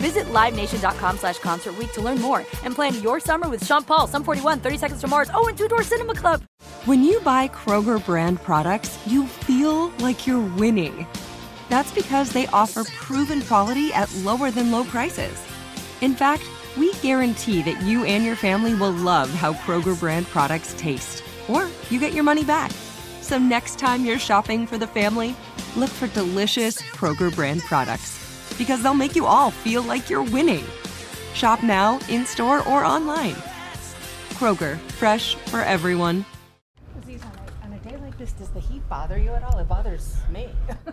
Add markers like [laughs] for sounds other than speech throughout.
Visit LiveNation.com slash Concert to learn more and plan your summer with Sean Paul, Sum 41, 30 Seconds to Mars, oh, and Two Door Cinema Club. When you buy Kroger brand products, you feel like you're winning. That's because they offer proven quality at lower than low prices. In fact, we guarantee that you and your family will love how Kroger brand products taste, or you get your money back. So next time you're shopping for the family, look for delicious Kroger brand products because they'll make you all feel like you're winning. Shop now, in store, or online. Kroger, fresh for everyone. Azeez, on a, on a day like this, does the heat bother you at all? It bothers me. [laughs]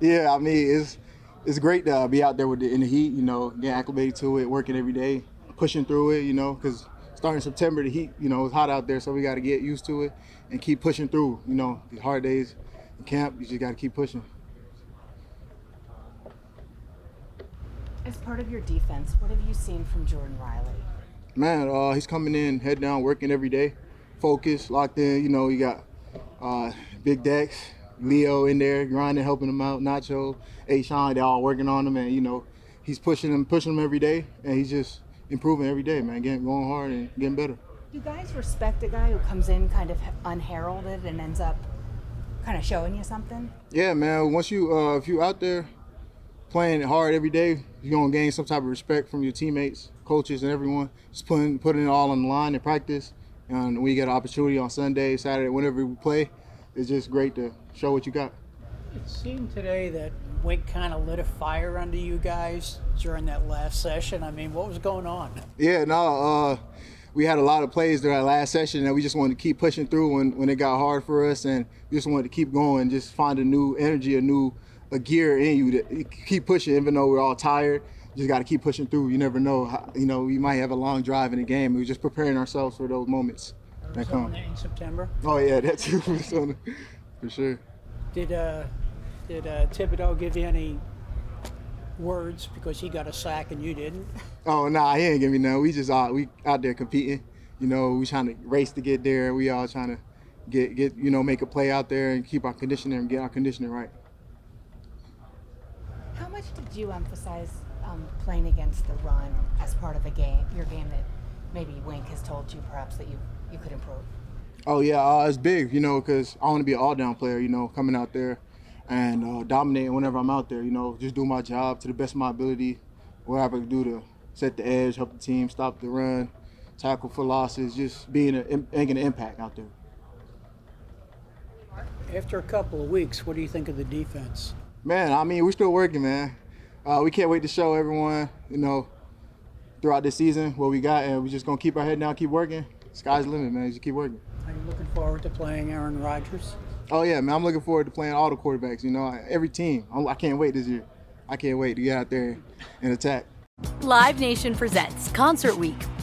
yeah, I mean it's it's great to be out there with the, in the heat. You know, getting acclimated to it, working every day, pushing through it. You know, because starting September, the heat, you know, it's hot out there, so we got to get used to it and keep pushing through. You know, the hard days in camp, you just got to keep pushing. As part of your defense, what have you seen from Jordan Riley? Man, uh, he's coming in, head down, working every day, focused, locked in. You know, you got uh, Big Dex, Leo in there, grinding, helping him out. Nacho, A'Shawn, they're all working on him, and you know, he's pushing him, pushing him every day, and he's just improving every day, man, getting going hard and getting better. Do you guys respect a guy who comes in kind of unheralded and ends up kind of showing you something? Yeah, man. Once you, uh, if you out there playing hard every day, you're gonna gain some type of respect from your teammates, coaches, and everyone. Just putting putting it all on the line in practice, and we get an opportunity on Sunday, Saturday, whenever we play, it's just great to show what you got. It seemed today that Wink kind of lit a fire under you guys during that last session. I mean, what was going on? Yeah, no, uh, we had a lot of plays during our last session that we just wanted to keep pushing through when, when it got hard for us, and we just wanted to keep going, just find a new energy, a new a gear in you to keep pushing, even though we're all tired. You just got to keep pushing through. You never know. How, you know, we might have a long drive in the game. We're just preparing ourselves for those moments that come. in September. Oh yeah, that too, [laughs] for sure. Did uh, did uh, Thibodeaux give you any words because he got a sack and you didn't? [laughs] Oh nah, he ain't give me none. We just out we out there competing. You know, we trying to race to get there. We all trying to get get you know make a play out there and keep our conditioning and get our conditioning right. How much did you emphasize um, playing against the run as part of a game, your game that maybe Wink has told you perhaps that you, you could improve? Oh yeah, uh, it's big, you know, because I want to be an all-down player, you know, coming out there and uh, dominating whenever I'm out there, you know, just do my job to the best of my ability, whatever I can do to set the edge, help the team, stop the run, tackle for losses, just being a, making an impact out there. After a couple of weeks, what do you think of the defense? Man, I mean, we're still working, man. Uh, we can't wait to show everyone, you know, throughout this season what we got, and we're just gonna keep our head down, keep working. Sky's the limit, man. Just keep working. Are you looking forward to playing Aaron Rodgers? Oh yeah, man. I'm looking forward to playing all the quarterbacks. You know, every team. I can't wait this year. I can't wait to get out there and attack. Live Nation presents Concert Week.